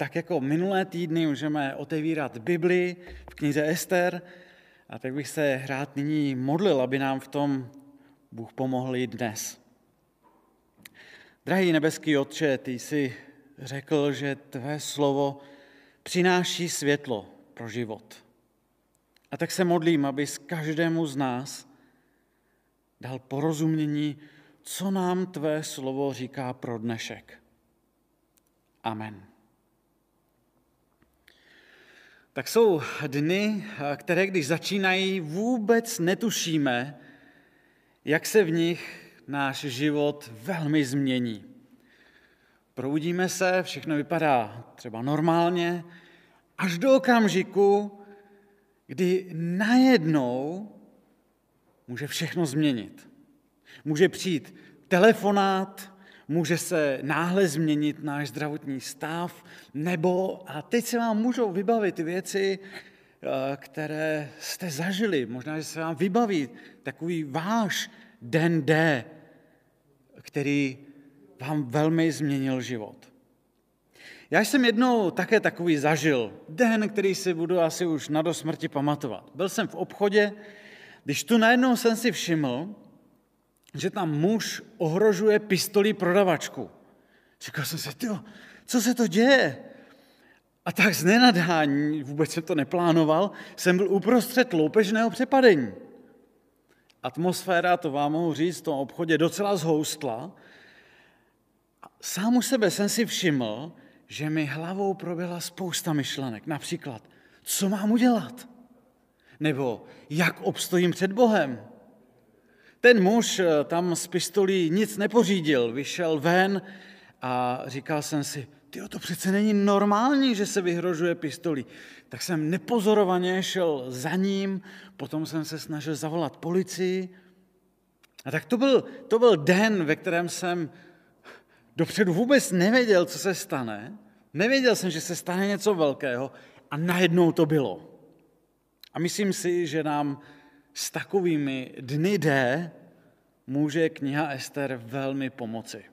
tak jako minulé týdny můžeme otevírat Bibli v knize Ester a tak bych se rád nyní modlil, aby nám v tom Bůh pomohl i dnes. Drahý nebeský Otče, ty jsi řekl, že tvé slovo přináší světlo pro život. A tak se modlím, aby s každému z nás dal porozumění, co nám tvé slovo říká pro dnešek. Amen. Tak jsou dny, které když začínají, vůbec netušíme, jak se v nich náš život velmi změní. Proudíme se, všechno vypadá třeba normálně, až do okamžiku, kdy najednou může všechno změnit. Může přijít telefonát, může se náhle změnit náš zdravotní stav, nebo, a teď se vám můžou vybavit věci, eh, které jste zažili. Možná, že se vám vybaví takový váš den D, který vám velmi změnil život. Já jsem jednou také takový zažil. Den, který si budu asi už na do smrti pamatovat. Byl jsem v obchodě, když tu najednou jsem si všiml, že tam muž ohrožuje pistolí prodavačku. Říkal jsem si, tyjo, co se to děje? A tak z nenadání, vůbec jsem to neplánoval, jsem byl uprostřed loupežného přepadení. Atmosféra, to vám mohu říct, v tom obchodě docela zhoustla. Sám u sebe jsem si všiml, že mi hlavou proběhla spousta myšlenek. Například, co mám udělat? Nebo jak obstojím před Bohem? Ten muž eh, tam z pistolí nic nepořídil, vyšel ven a říkal jsem si, ty to přece není normální, že se vyhrožuje pistolí. Tak jsem nepozorovaně šel za ním, potom jsem se snažil zavolat policii. A tak to byl, to byl den, ve kterém jsem dopředu vůbec nevěděl, co se stane. Nevěděl jsem, že se stane něco velkého a najednou to bylo. A myslím si, že nám s takovými dny D může kniha Ester velmi pomoci.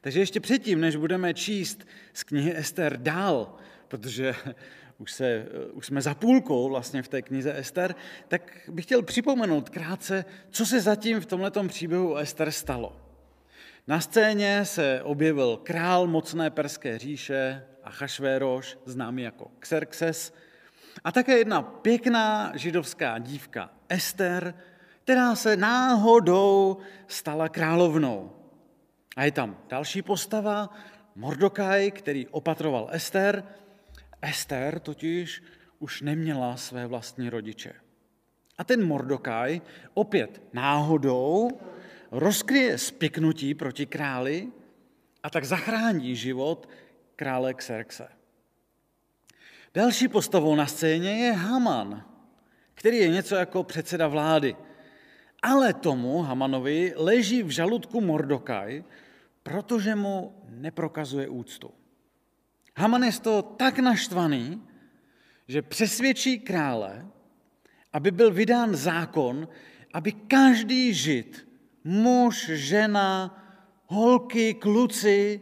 Takže ještě předtím, než budeme číst z knihy Ester dál, protože už, se, už jsme za půlkou vlastně v té knize Ester, tak bych chtěl připomenout krátce, co se zatím v tomto příběhu Ester stalo. Na scéně se objevil král mocné perské říše Achashvéroš, známý jako Xerxes, a také jedna pěkná židovská dívka Ester, která se náhodou stala královnou. A je tam další postava, Mordokaj, který opatroval Ester. Ester totiž už neměla své vlastní rodiče. A ten Mordokaj opět náhodou rozkryje spiknutí proti králi a tak zachrání život krále Xerxe. Další postavou na scéně je Haman, který je něco jako předseda vlády. Ale tomu Hamanovi leží v žaludku Mordokaj, protože mu neprokazuje úctu. Haman je z toho tak naštvaný, že přesvědčí krále, aby byl vydán zákon, aby každý žid, muž, žena, holky, kluci,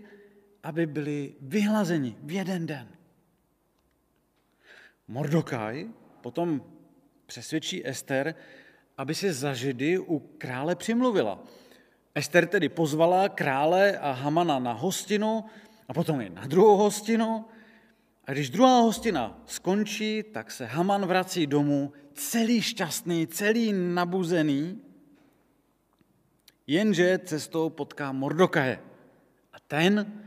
aby byli vyhlazeni v jeden den. Mordokaj potom přesvědčí Ester, aby si za Židy u krále přimluvila. Ester tedy pozvala krále a Hamana na hostinu a potom i na druhou hostinu. A když druhá hostina skončí, tak se Haman vrací domů celý šťastný, celý nabuzený, jenže cestou potká Mordokaje. A ten,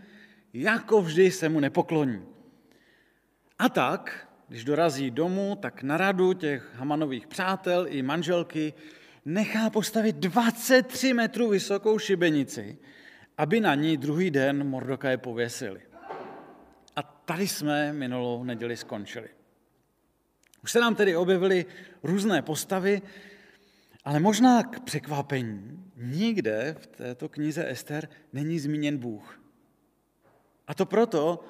jako vždy, se mu nepokloní. A tak když dorazí domů, tak na radu těch Hamanových přátel i manželky nechá postavit 23 metrů vysokou šibenici, aby na ní druhý den Mordokaje pověsili. A tady jsme minulou neděli skončili. Už se nám tedy objevily různé postavy, ale možná k překvapení nikde v této knize Ester není zmíněn Bůh. A to proto,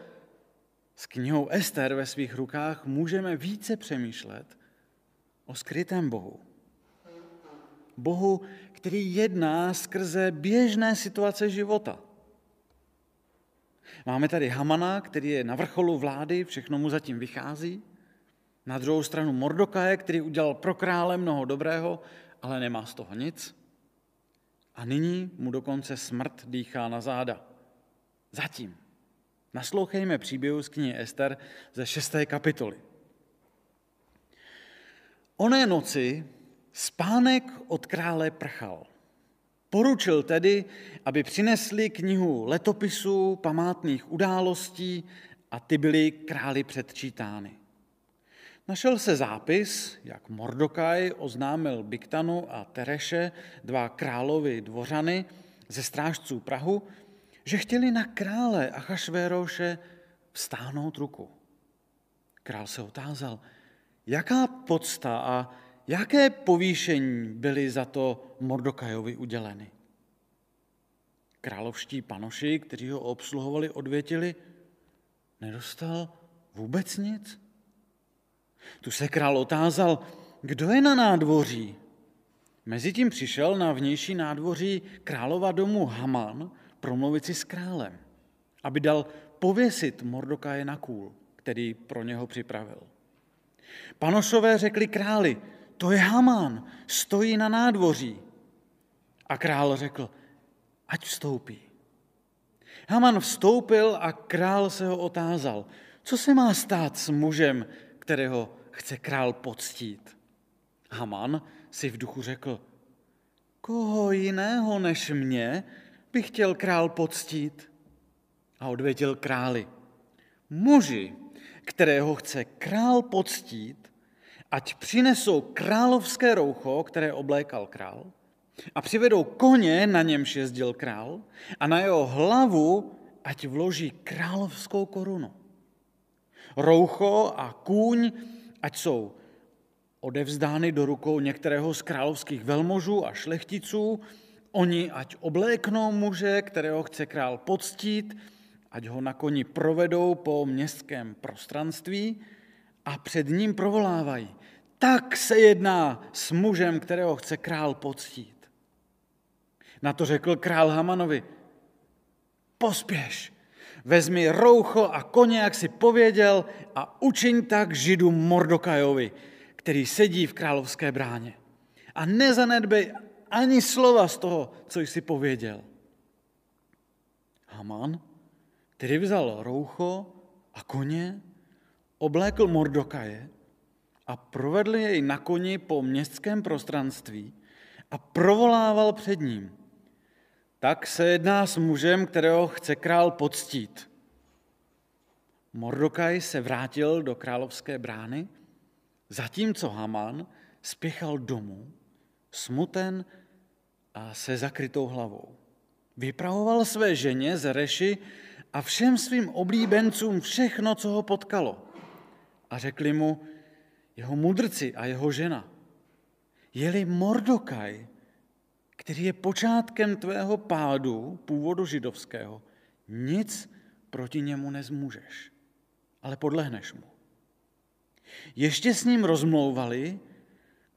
s knihou Ester ve svých rukách můžeme více přemýšlet o skrytém Bohu. Bohu, který jedná skrze běžné situace života. Máme tady Hamana, který je na vrcholu vlády, všechno mu zatím vychází. Na druhou stranu Mordokaje, který udělal pro krále mnoho dobrého, ale nemá z toho nic. A nyní mu dokonce smrt dýchá na záda. Zatím. Naslouchejme příběhu z knihy Ester ze šesté kapitoly. Oné noci spánek od krále prchal. Poručil tedy, aby přinesli knihu letopisů, památných událostí a ty byly králi předčítány. Našel se zápis, jak Mordokaj oznámil Biktanu a Tereše, dva královi dvořany ze strážců Prahu, že chtěli na krále Achašvéroše vstáhnout ruku. Král se otázal, jaká podsta a jaké povýšení byly za to Mordokajovi uděleny. Královští panoši, kteří ho obsluhovali, odvětili, nedostal vůbec nic. Tu se král otázal, kdo je na nádvoří. Mezitím přišel na vnější nádvoří králova domu Haman promluvit si s králem, aby dal pověsit Mordokaje na kůl, který pro něho připravil. Panošové řekli králi, to je Haman, stojí na nádvoří. A král řekl, ať vstoupí. Haman vstoupil a král se ho otázal, co se má stát s mužem, kterého chce král poctít. Haman si v duchu řekl, koho jiného než mě by chtěl král poctít? A odvětil králi, muži, kterého chce král poctít, ať přinesou královské roucho, které oblékal král, a přivedou koně, na němž jezdil král, a na jeho hlavu ať vloží královskou korunu. Roucho a kůň ať jsou odevzdány do rukou některého z královských velmožů a šlechticů, oni ať obléknou muže, kterého chce král poctít, ať ho na koni provedou po městském prostranství a před ním provolávají. Tak se jedná s mužem, kterého chce král poctít. Na to řekl král Hamanovi, pospěš, vezmi roucho a koně, jak si pověděl, a učiň tak židu Mordokajovi, který sedí v královské bráně. A nezanedbej ani slova z toho, co jsi pověděl. Haman, který vzal roucho a koně, oblékl Mordokaje a provedl jej na koni po městském prostranství a provolával před ním – tak se jedná s mužem, kterého chce král poctít. Mordokaj se vrátil do královské brány, zatímco Haman spěchal domů, smuten a se zakrytou hlavou. Vypravoval své ženě Zereši a všem svým oblíbencům všechno, co ho potkalo. A řekli mu jeho mudrci a jeho žena, jeli Mordokaj, který je počátkem tvého pádu, původu židovského, nic proti němu nezmůžeš, ale podlehneš mu. Ještě s ním rozmlouvali,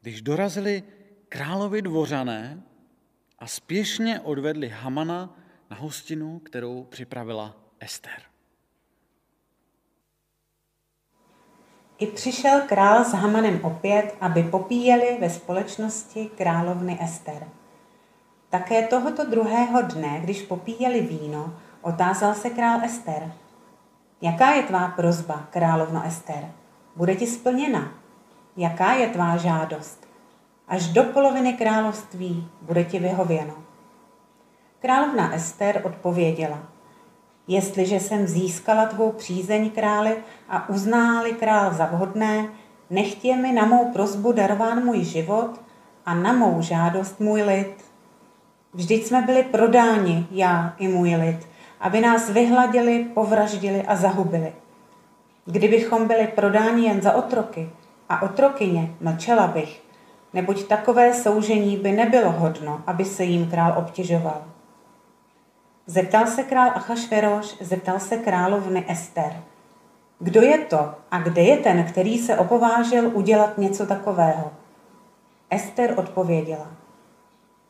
když dorazili královi dvořané a spěšně odvedli Hamana na hostinu, kterou připravila Ester. I přišel král s Hamanem opět, aby popíjeli ve společnosti královny Ester. Také tohoto druhého dne, když popíjeli víno, otázal se král Ester. Jaká je tvá prozba, královno Ester? Bude ti splněna? Jaká je tvá žádost? Až do poloviny království bude ti vyhověno. Královna Ester odpověděla. Jestliže jsem získala tvou přízeň králi a uználi král za vhodné, nechtě mi na mou prozbu darován můj život a na mou žádost můj lid. Vždyť jsme byli prodáni, já i můj lid, aby nás vyhladili, povraždili a zahubili. Kdybychom byli prodáni jen za otroky a otrokyně, mlčela bych, neboť takové soužení by nebylo hodno, aby se jim král obtěžoval. Zeptal se král Achašveroš, zeptal se královny Ester. Kdo je to a kde je ten, který se opovážil udělat něco takového? Ester odpověděla.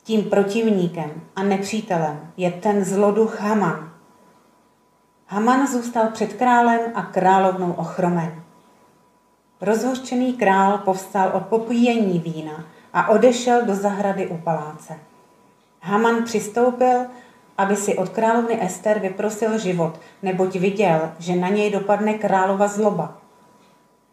Tím protivníkem a nepřítelem je ten zloduch Haman. Haman zůstal před králem a královnou ochromen. Rozhořčený král povstal od popíjení vína a odešel do zahrady u paláce. Haman přistoupil, aby si od královny Ester vyprosil život, neboť viděl, že na něj dopadne králova zloba.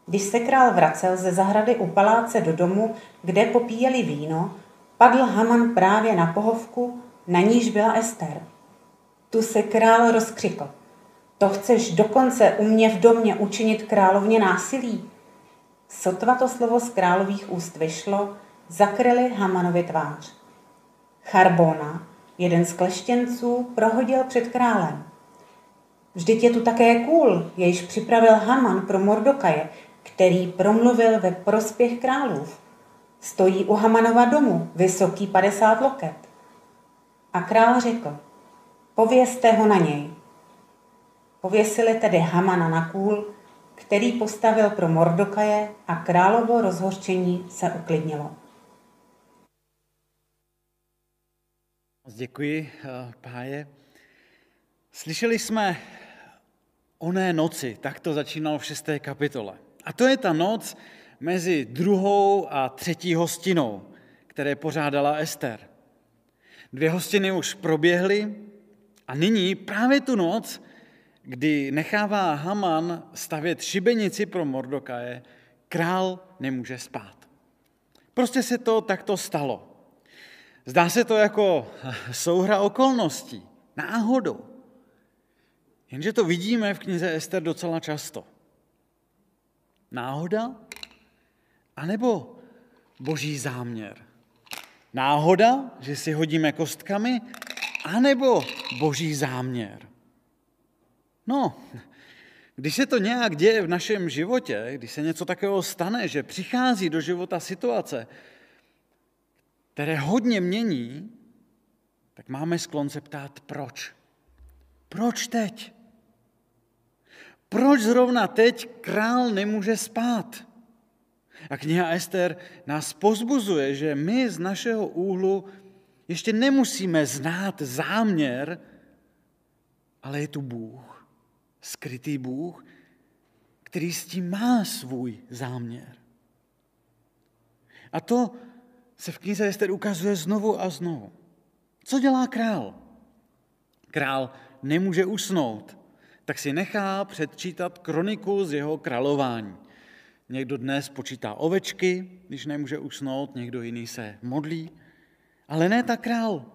Když se král vracel ze zahrady u paláce do domu, kde popíjeli víno, padl Haman právě na pohovku, na níž byla Ester. Tu se král rozkřikl. To chceš dokonce u mě v domě učinit královně násilí? Sotva to slovo z králových úst vyšlo, zakryli Hamanovi tvář. Charbona, jeden z kleštěnců, prohodil před králem. Vždyť je tu také kůl, jejíž připravil Haman pro Mordokaje, který promluvil ve prospěch králův. Stojí u Hamanova domu, vysoký 50 loket. A král řekl, povězte ho na něj. Pověsili tedy Hamana na kůl, který postavil pro Mordokaje a královo rozhorčení se uklidnilo. Děkuji, eh, páje. Slyšeli jsme oné noci, tak to začínalo v šesté kapitole. A to je ta noc mezi druhou a třetí hostinou, které pořádala Ester. Dvě hostiny už proběhly a nyní právě tu noc, kdy nechává Haman stavět šibenici pro Mordokaje, král nemůže spát. Prostě se to takto stalo. Zdá se to jako souhra okolností, náhodou. Jenže to vidíme v knize Ester docela často. Náhoda? A nebo boží záměr? Náhoda, že si hodíme kostkami, anebo boží záměr? No, když se to nějak děje v našem životě, když se něco takového stane, že přichází do života situace, které hodně mění, tak máme sklon se ptát, proč? Proč teď? Proč zrovna teď král nemůže spát? A kniha Ester nás pozbuzuje, že my z našeho úhlu ještě nemusíme znát záměr, ale je tu Bůh, skrytý Bůh, který s tím má svůj záměr. A to se v knize Ester ukazuje znovu a znovu. Co dělá král? Král nemůže usnout, tak si nechá předčítat kroniku z jeho králování. Někdo dnes počítá ovečky, když nemůže usnout, někdo jiný se modlí, ale ne tak král.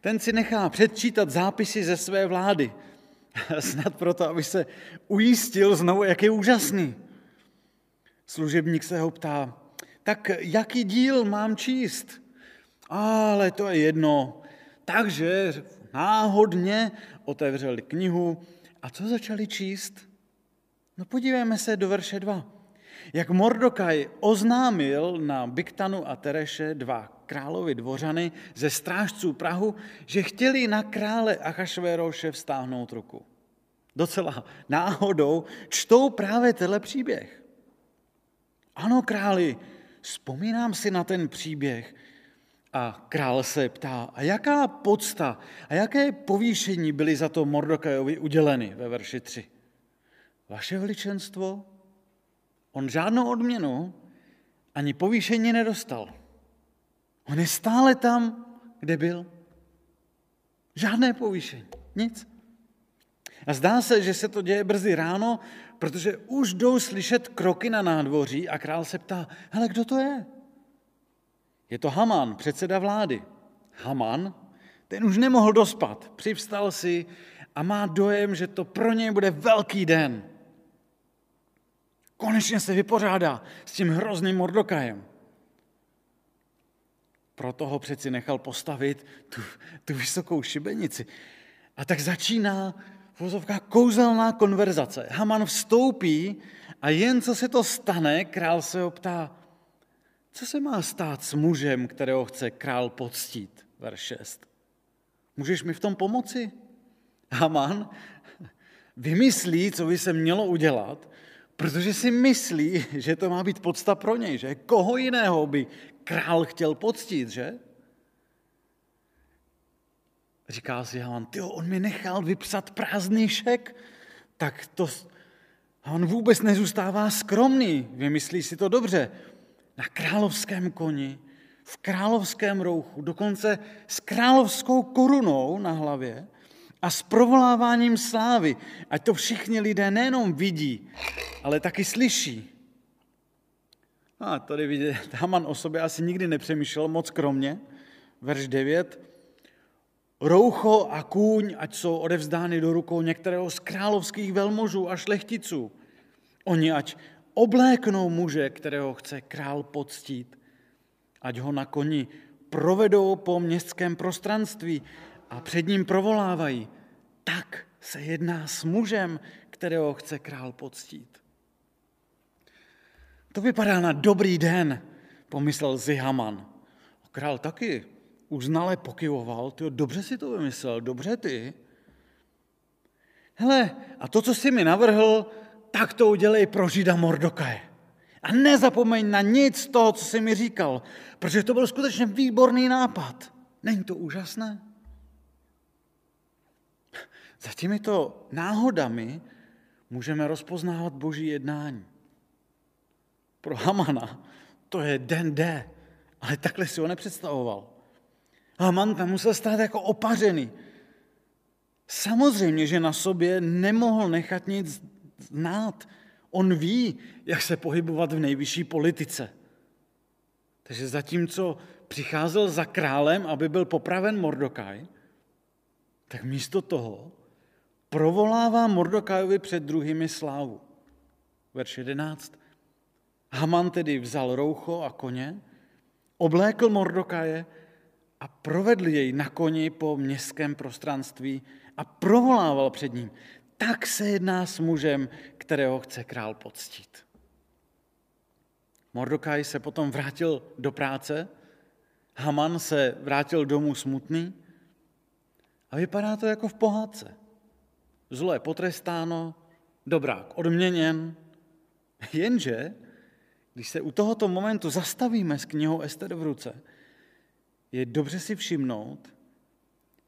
Ten si nechá předčítat zápisy ze své vlády, snad proto, aby se ujistil znovu, jak je úžasný. Služebník se ho ptá, tak jaký díl mám číst? Ale to je jedno. Takže náhodně otevřeli knihu a co začali číst? No podívejme se do verše 2. Jak Mordokaj oznámil na Biktanu a Tereše dva královi dvořany ze strážců Prahu, že chtěli na krále Achašvéroše vstáhnout ruku. Docela náhodou čtou právě tenhle příběh. Ano, králi, vzpomínám si na ten příběh. A král se ptá, a jaká podsta a jaké povýšení byly za to Mordokajovi uděleny ve verši 3? Vaše veličenstvo, on žádnou odměnu ani povýšení nedostal. On je stále tam, kde byl. Žádné povýšení, nic. A zdá se, že se to děje brzy ráno, protože už jdou slyšet kroky na nádvoří a král se ptá, hele, kdo to je? Je to Haman, předseda vlády. Haman, ten už nemohl dospat, přivstal si a má dojem, že to pro něj bude velký den. Konečně se vypořádá s tím hrozným Mordokajem. Proto ho přeci nechal postavit tu, tu vysokou šibenici. A tak začíná vozovka kouzelná konverzace. Haman vstoupí a jen co se to stane, král se ho ptá, co se má stát s mužem, kterého chce král poctít? Verš 6. Můžeš mi v tom pomoci? Haman vymyslí, co by se mělo udělat, protože si myslí, že to má být podsta pro něj, že koho jiného by král chtěl poctít, že? Říká si Haman, ty on mi nechal vypsat prázdný šek, tak to, on vůbec nezůstává skromný, vymyslí si to dobře. Na královském koni, v královském rouchu, dokonce s královskou korunou na hlavě a s provoláváním slávy, ať to všichni lidé nejenom vidí, ale taky slyší. A tady vidět, Haman o sobě asi nikdy nepřemýšlel moc kromně. Verš 9. Roucho a kůň, ať jsou odevzdány do rukou některého z královských velmožů a šlechticů. Oni ať obléknou muže, kterého chce král poctít. Ať ho na koni provedou po městském prostranství a před ním provolávají. Tak se jedná s mužem, kterého chce král poctít. To vypadá na dobrý den, pomyslel si Haman. Král taky uznale pokyvoval, ty dobře si to vymyslel, dobře ty. Hele, a to, co jsi mi navrhl, tak to udělej pro Žida Mordokaje. A nezapomeň na nic z toho, co jsi mi říkal, protože to byl skutečně výborný nápad. Není to úžasné? Za těmito náhodami můžeme rozpoznávat boží jednání. Pro Hamana to je den D, ale takhle si ho nepředstavoval. Haman tam musel stát jako opařený. Samozřejmě, že na sobě nemohl nechat nic znát. On ví, jak se pohybovat v nejvyšší politice. Takže zatímco přicházel za králem, aby byl popraven Mordokaj, tak místo toho provolává Mordokajovi před druhými slávu. Verš 11. Haman tedy vzal roucho a koně, oblékl Mordokaje a provedl jej na koni po městském prostranství a provolával před ním. Tak se jedná s mužem, kterého chce král poctit. Mordokaj se potom vrátil do práce, Haman se vrátil domů smutný a vypadá to jako v pohádce. Zlo je potrestáno, dobrák odměněn, jenže když se u tohoto momentu zastavíme s knihou Ester v ruce, je dobře si všimnout,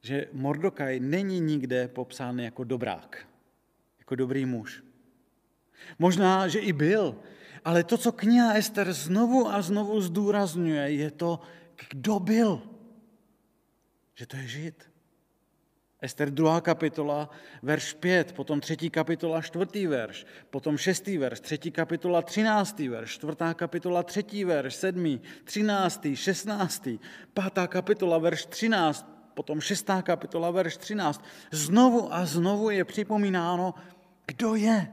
že Mordokaj není nikde popsán jako dobrák, jako dobrý muž. Možná, že i byl, ale to, co kniha Ester znovu a znovu zdůrazňuje, je to, kdo byl. Že to je žid. Ester 2. kapitola, verš 5, potom 3. kapitola, 4. verš, potom 6. verš, 3. kapitola, 13. verš, 4. kapitola, 3. verš, 7., 13., 16., 5. kapitola, verš 13, potom 6. kapitola, verš 13. Znovu a znovu je připomínáno, kdo je.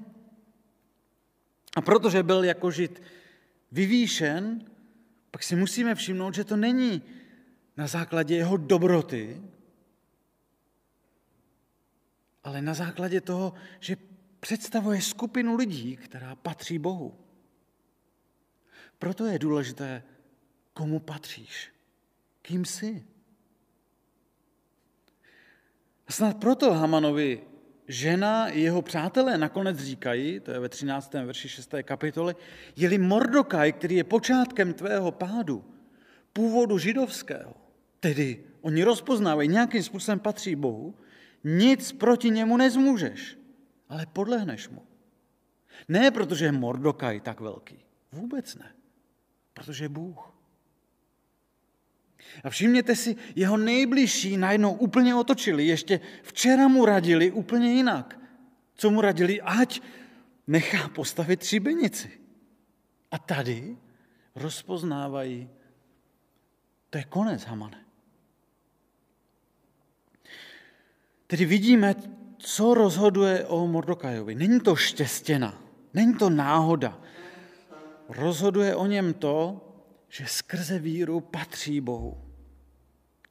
A protože byl jako žid vyvýšen, pak si musíme všimnout, že to není na základě jeho dobroty, ale na základě toho, že představuje skupinu lidí, která patří Bohu. Proto je důležité, komu patříš, kým jsi. Snad proto Hamanovi žena i jeho přátelé nakonec říkají, to je ve 13. verši 6. kapitoly, jeli Mordokaj, který je počátkem tvého pádu, původu židovského, tedy oni rozpoznávají, nějakým způsobem patří Bohu, nic proti němu nezmůžeš, ale podlehneš mu. Ne protože je Mordokaj tak velký, vůbec ne, protože je Bůh. A všimněte si, jeho nejbližší najednou úplně otočili. Ještě včera mu radili úplně jinak. Co mu radili? Ať nechá postavit šibenici. A tady rozpoznávají, to je konec, Hamane. Tedy vidíme, co rozhoduje o Mordokajovi. Není to štěstěna, není to náhoda. Rozhoduje o něm to, že skrze víru patří Bohu.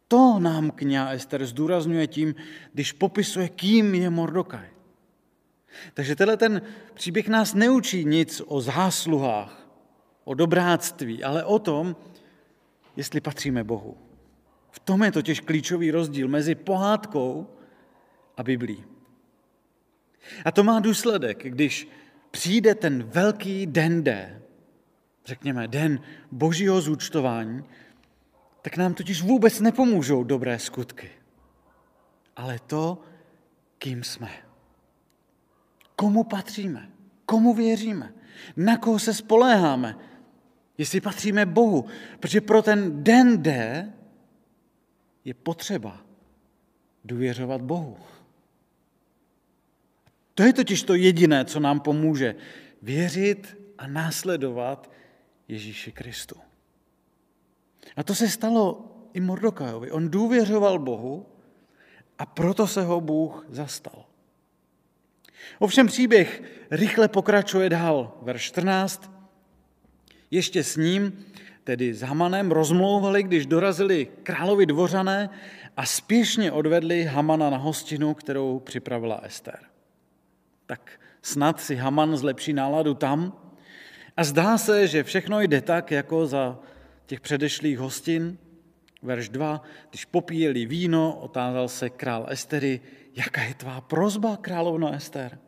To nám kniha Ester zdůrazňuje tím, když popisuje, kým je Mordokaj. Takže tenhle ten příběh nás neučí nic o zásluhách, o dobráctví, ale o tom, jestli patříme Bohu. V tom je totiž klíčový rozdíl mezi pohádkou a Biblí. A to má důsledek, když přijde ten velký den D, řekněme den božího zúčtování, tak nám totiž vůbec nepomůžou dobré skutky. ale to, kým jsme. Komu patříme? Komu věříme? Na koho se spoléháme? Jestli patříme Bohu. Protože pro ten den D je potřeba důvěřovat Bohu. To je totiž to jediné, co nám pomůže věřit a následovat Ježíši Kristu. A to se stalo i Mordokajovi. On důvěřoval Bohu a proto se ho Bůh zastal. Ovšem příběh rychle pokračuje dál. Verš 14. Ještě s ním, tedy s Hamanem, rozmlouvali, když dorazili královi dvořané a spěšně odvedli Hamana na hostinu, kterou připravila Ester. Tak snad si Haman zlepší náladu tam a zdá se, že všechno jde tak, jako za těch předešlých hostin. Verš 2. Když popíjeli víno, otázal se král Estery, jaká je tvá prozba, královno Ester?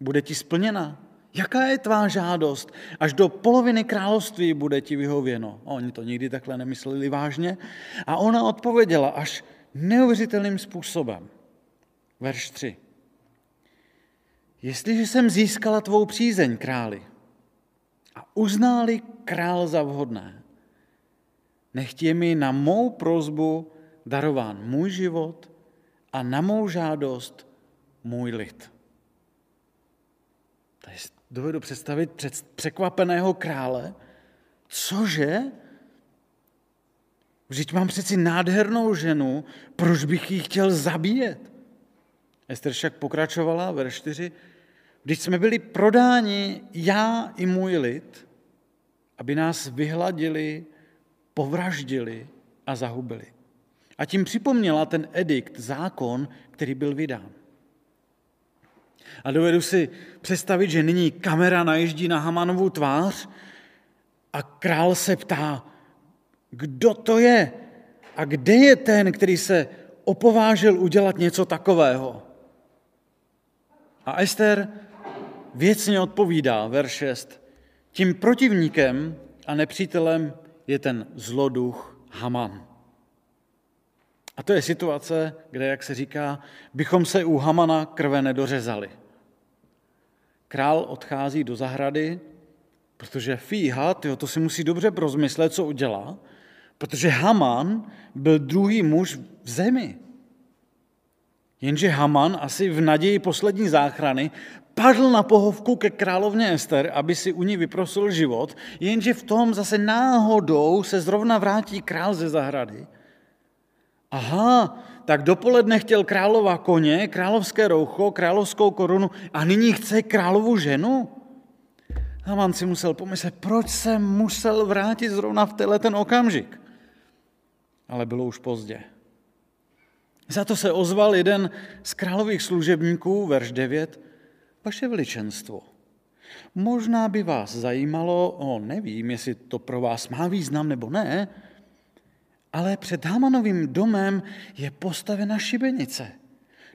Bude ti splněna? Jaká je tvá žádost? Až do poloviny království bude ti vyhověno. Oni to nikdy takhle nemysleli vážně. A ona odpověděla až neuvěřitelným způsobem. Verš 3. Jestliže jsem získala tvou přízeň, králi, a uználi král za vhodné, nechť je mi na mou prozbu darován můj život a na mou žádost můj lid. Tady dovedu představit překvapeného krále. Cože? Vždyť mám přeci nádhernou ženu, proč bych ji chtěl zabíjet? Ester však pokračovala, verš 4. Když jsme byli prodáni, já i můj lid, aby nás vyhladili, povraždili a zahubili. A tím připomněla ten edikt, zákon, který byl vydán. A dovedu si představit, že nyní kamera najíždí na Hamanovu tvář a král se ptá, kdo to je a kde je ten, který se opovážil udělat něco takového. A Ester věcně odpovídá, verš 6. Tím protivníkem a nepřítelem je ten zloduch Haman. A to je situace, kde, jak se říká, bychom se u Hamana krve nedořezali. Král odchází do zahrady, protože fíha, tyjo, to si musí dobře prozmyslet, co udělá, protože Haman byl druhý muž v zemi. Jenže Haman asi v naději poslední záchrany padl na pohovku ke královně Ester, aby si u ní vyprosil život, jenže v tom zase náhodou se zrovna vrátí král ze zahrady. Aha, tak dopoledne chtěl králova koně, královské roucho, královskou korunu a nyní chce královu ženu? Haman si musel pomyslet, proč se musel vrátit zrovna v tenhle ten okamžik. Ale bylo už pozdě. Za to se ozval jeden z králových služebníků, verš 9, vaše veličenstvo. Možná by vás zajímalo, o, nevím, jestli to pro vás má význam nebo ne, ale před Hamanovým domem je postavena šibenice.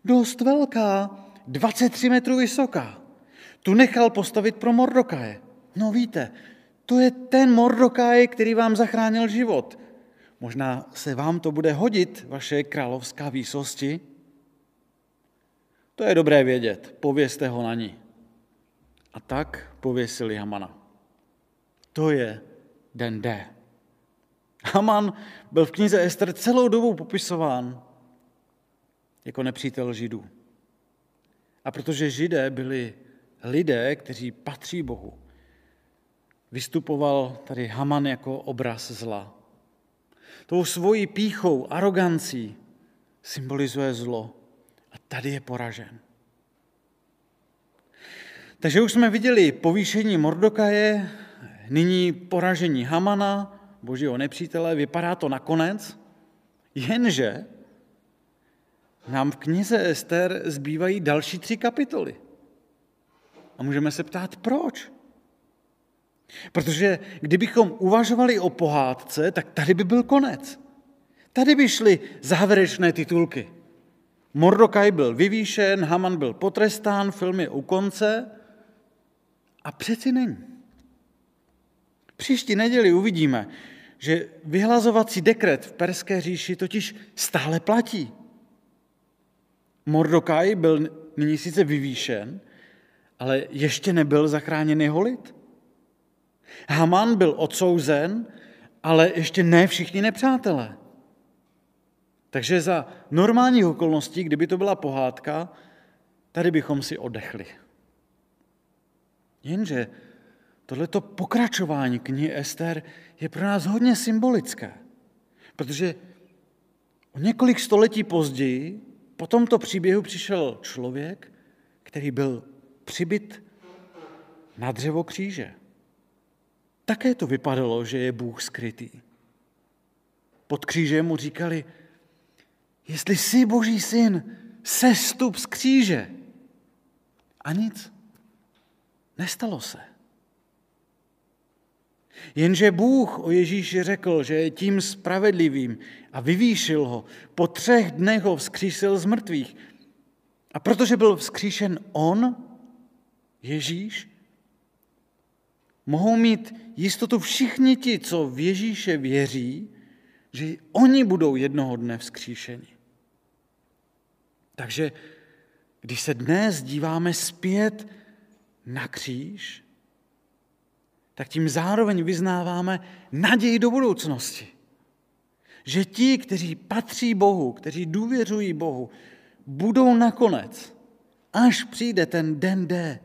Dost velká, 23 metrů vysoká. Tu nechal postavit pro Mordokaje. No víte, to je ten Mordokaj, který vám zachránil život. Možná se vám to bude hodit, vaše královská výsosti. To je dobré vědět, pověste ho na ní. A tak pověsili Hamana. To je den D. Haman byl v knize Ester celou dobu popisován jako nepřítel Židů. A protože Židé byli lidé, kteří patří Bohu, vystupoval tady Haman jako obraz zla. Tou svojí píchou, arogancí symbolizuje zlo. A tady je poražen. Takže už jsme viděli povýšení Mordokaje, nyní poražení Hamana, božího nepřítele, vypadá to nakonec, jenže nám v knize Ester zbývají další tři kapitoly. A můžeme se ptát, proč? Protože kdybychom uvažovali o pohádce, tak tady by byl konec. Tady by šly závěrečné titulky. Mordokaj byl vyvýšen, Haman byl potrestán, film je u konce a přeci není. Příští neděli uvidíme, že vyhlazovací dekret v Perské říši totiž stále platí. Mordokaj byl nyní sice vyvýšen, ale ještě nebyl zachráněn jeho lid. Haman byl odsouzen, ale ještě ne všichni nepřátelé. Takže za normálních okolností, kdyby to byla pohádka, tady bychom si odechli. Jenže tohleto pokračování knihy Ester je pro nás hodně symbolické, protože o několik století později po tomto příběhu přišel člověk, který byl přibyt na dřevo kříže. Také to vypadalo, že je Bůh skrytý. Pod křížem mu říkali, jestli jsi boží syn, sestup z kříže. A nic. Nestalo se. Jenže Bůh o Ježíši řekl, že je tím spravedlivým a vyvýšil ho. Po třech dnech ho vzkřísil z mrtvých. A protože byl vzkříšen on, Ježíš, mohou mít jistotu všichni ti, co v Ježíše věří, že oni budou jednoho dne vzkříšeni. Takže když se dnes díváme zpět na kříž, tak tím zároveň vyznáváme naději do budoucnosti. Že ti, kteří patří Bohu, kteří důvěřují Bohu, budou nakonec, až přijde ten den D,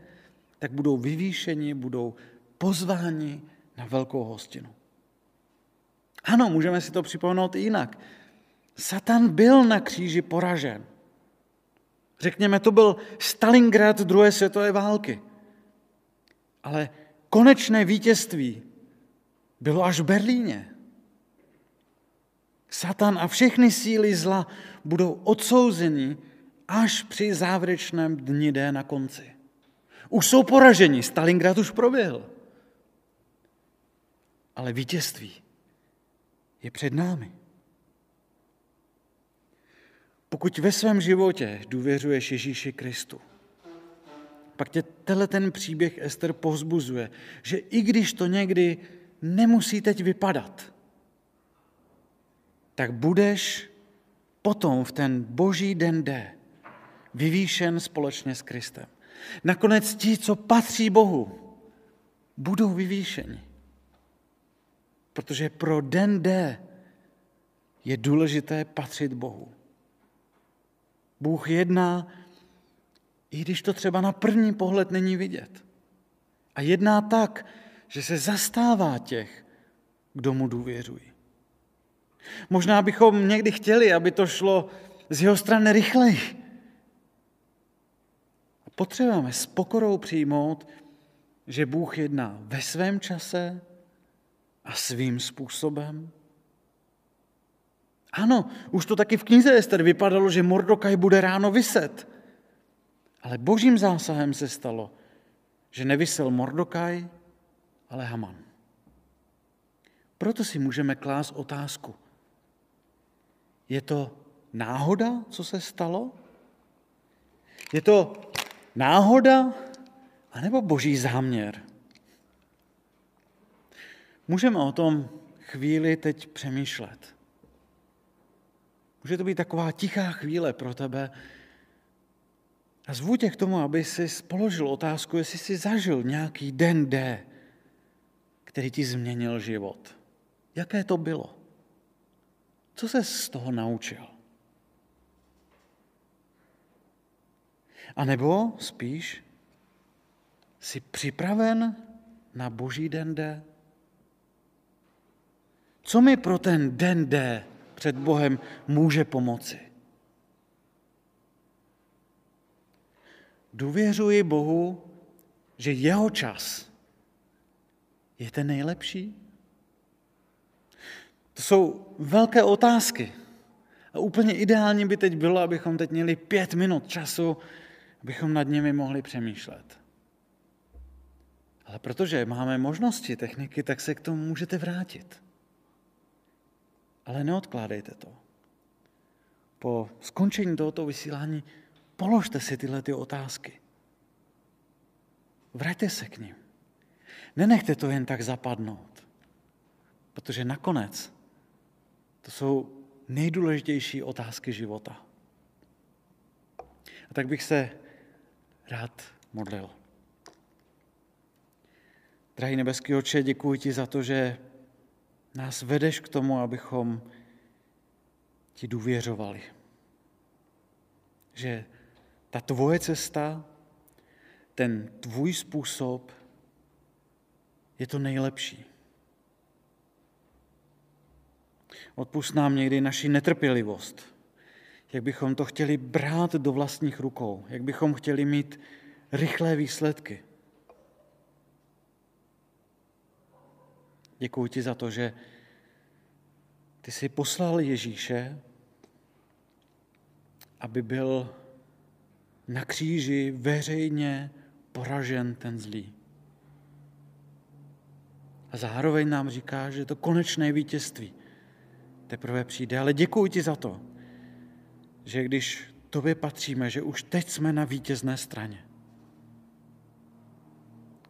tak budou vyvýšeni, budou pozváni na velkou hostinu. Ano, můžeme si to připomenout i jinak. Satan byl na kříži poražen. Řekněme, to byl Stalingrad druhé světové války. Ale konečné vítězství bylo až v Berlíně. Satan a všechny síly zla budou odsouzeni až při závěrečném dni D na konci. Už jsou poraženi, Stalingrad už proběhl. Ale vítězství je před námi. Pokud ve svém životě důvěřuješ Ježíši Kristu, pak tě tenhle ten příběh Ester povzbuzuje, že i když to někdy nemusí teď vypadat, tak budeš potom v ten boží den D vyvýšen společně s Kristem. Nakonec ti, co patří Bohu, budou vyvýšeni. Protože pro den D je důležité patřit Bohu. Bůh jedná, i když to třeba na první pohled není vidět. A jedná tak, že se zastává těch, kdo mu důvěřují. Možná bychom někdy chtěli, aby to šlo z jeho strany rychleji. Potřebujeme s pokorou přijmout, že Bůh jedná ve svém čase a svým způsobem ano, už to taky v knize Ester vypadalo, že Mordokaj bude ráno vyset. Ale božím zásahem se stalo, že nevysel Mordokaj, ale Haman. Proto si můžeme klást otázku. Je to náhoda, co se stalo? Je to náhoda, anebo boží záměr? Můžeme o tom chvíli teď přemýšlet. Může to být taková tichá chvíle pro tebe. A zvu tě k tomu, aby si položil otázku, jestli jsi zažil nějaký den D, který ti změnil život. Jaké to bylo? Co se z toho naučil? A nebo spíš jsi připraven na boží den D? Co mi pro ten den D před Bohem může pomoci. Důvěřuji Bohu, že jeho čas je ten nejlepší? To jsou velké otázky. A úplně ideální by teď bylo, abychom teď měli pět minut času, abychom nad nimi mohli přemýšlet. Ale protože máme možnosti, techniky, tak se k tomu můžete vrátit. Ale neodkládejte to. Po skončení tohoto vysílání položte si tyhle ty otázky. Vraťte se k ním. Nenechte to jen tak zapadnout, protože nakonec to jsou nejdůležitější otázky života. A tak bych se rád modlil. Drahý nebeský oče, děkuji ti za to, že nás vedeš k tomu, abychom ti důvěřovali. Že ta tvoje cesta, ten tvůj způsob je to nejlepší. Odpust nám někdy naši netrpělivost, jak bychom to chtěli brát do vlastních rukou, jak bychom chtěli mít rychlé výsledky. Děkuji ti za to, že ty jsi poslal Ježíše, aby byl na kříži veřejně poražen ten zlý. A zároveň nám říká, že to konečné vítězství teprve přijde. Ale děkuji ti za to, že když tobě patříme, že už teď jsme na vítězné straně.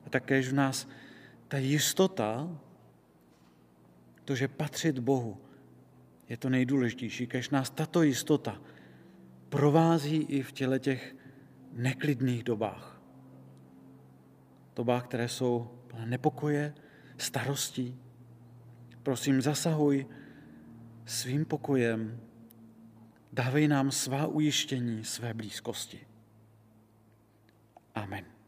A také v nás ta jistota, to, že patřit Bohu, je to nejdůležitější, když nás tato jistota provází i v těle těch neklidných dobách. Dobách, které jsou plné nepokoje, starostí. Prosím, zasahuj svým pokojem, dávej nám svá ujištění své blízkosti. Amen.